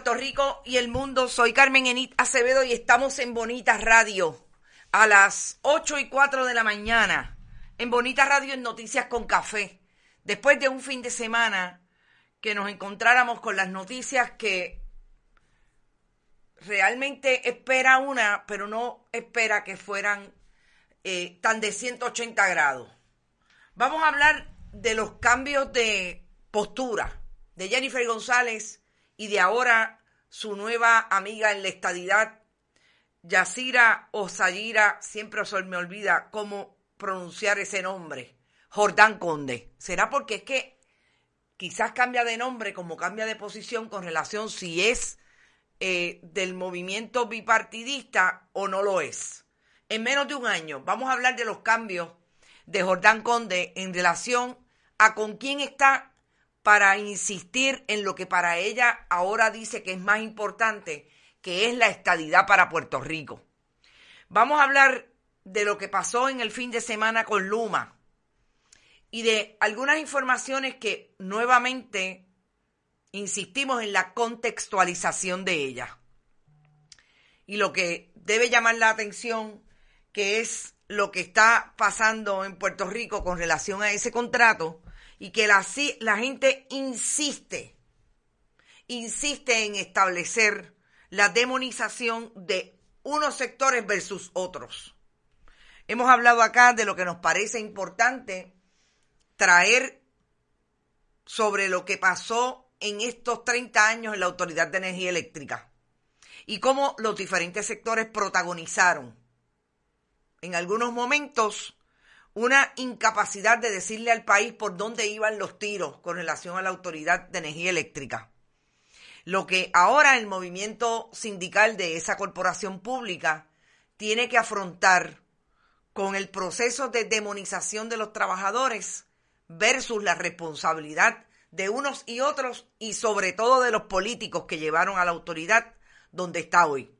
Puerto Rico y el mundo. Soy Carmen Enit Acevedo y estamos en Bonitas Radio a las 8 y 4 de la mañana. En Bonitas Radio en Noticias con Café. Después de un fin de semana que nos encontráramos con las noticias que realmente espera una, pero no espera que fueran eh, tan de 180 grados. Vamos a hablar de los cambios de postura de Jennifer González y de ahora su nueva amiga en la estadidad, Yasira o Sayira, siempre se me olvida cómo pronunciar ese nombre, Jordán Conde. ¿Será porque es que quizás cambia de nombre como cambia de posición con relación si es eh, del movimiento bipartidista o no lo es? En menos de un año vamos a hablar de los cambios de Jordán Conde en relación a con quién está para insistir en lo que para ella ahora dice que es más importante, que es la estadidad para Puerto Rico. Vamos a hablar de lo que pasó en el fin de semana con Luma y de algunas informaciones que nuevamente insistimos en la contextualización de ella. Y lo que debe llamar la atención, que es lo que está pasando en Puerto Rico con relación a ese contrato, y que la, la gente insiste, insiste en establecer la demonización de unos sectores versus otros. Hemos hablado acá de lo que nos parece importante traer sobre lo que pasó en estos 30 años en la Autoridad de Energía Eléctrica y cómo los diferentes sectores protagonizaron en algunos momentos una incapacidad de decirle al país por dónde iban los tiros con relación a la Autoridad de Energía Eléctrica. Lo que ahora el movimiento sindical de esa corporación pública tiene que afrontar con el proceso de demonización de los trabajadores versus la responsabilidad de unos y otros y sobre todo de los políticos que llevaron a la autoridad donde está hoy.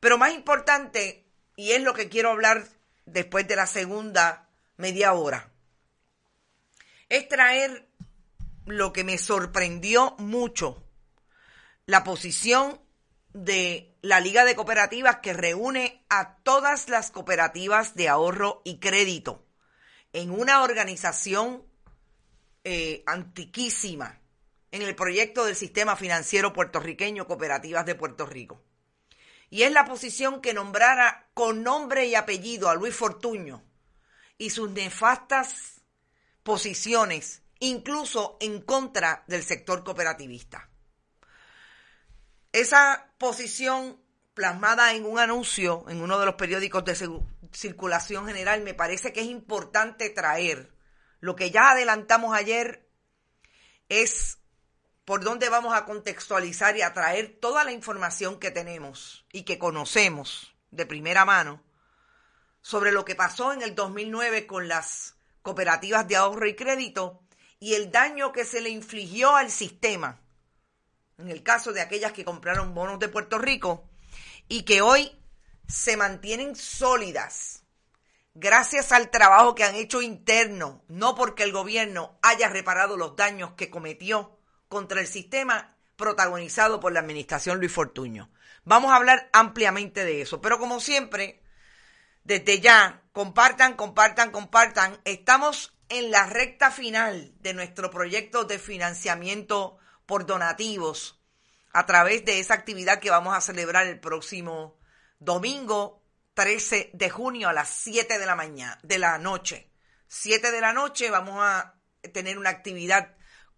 Pero más importante, y es lo que quiero hablar después de la segunda media hora, es traer lo que me sorprendió mucho, la posición de la Liga de Cooperativas que reúne a todas las cooperativas de ahorro y crédito en una organización eh, antiquísima en el proyecto del sistema financiero puertorriqueño Cooperativas de Puerto Rico. Y es la posición que nombrara con nombre y apellido a Luis Fortuño y sus nefastas posiciones, incluso en contra del sector cooperativista. Esa posición plasmada en un anuncio en uno de los periódicos de circulación general, me parece que es importante traer. Lo que ya adelantamos ayer es por dónde vamos a contextualizar y a traer toda la información que tenemos y que conocemos de primera mano sobre lo que pasó en el 2009 con las cooperativas de ahorro y crédito y el daño que se le infligió al sistema en el caso de aquellas que compraron bonos de Puerto Rico y que hoy se mantienen sólidas gracias al trabajo que han hecho interno, no porque el gobierno haya reparado los daños que cometió contra el sistema protagonizado por la administración Luis Fortuño. Vamos a hablar ampliamente de eso, pero como siempre, desde ya, compartan, compartan, compartan. Estamos en la recta final de nuestro proyecto de financiamiento por donativos a través de esa actividad que vamos a celebrar el próximo domingo 13 de junio a las 7 de la mañana, de la noche. 7 de la noche vamos a tener una actividad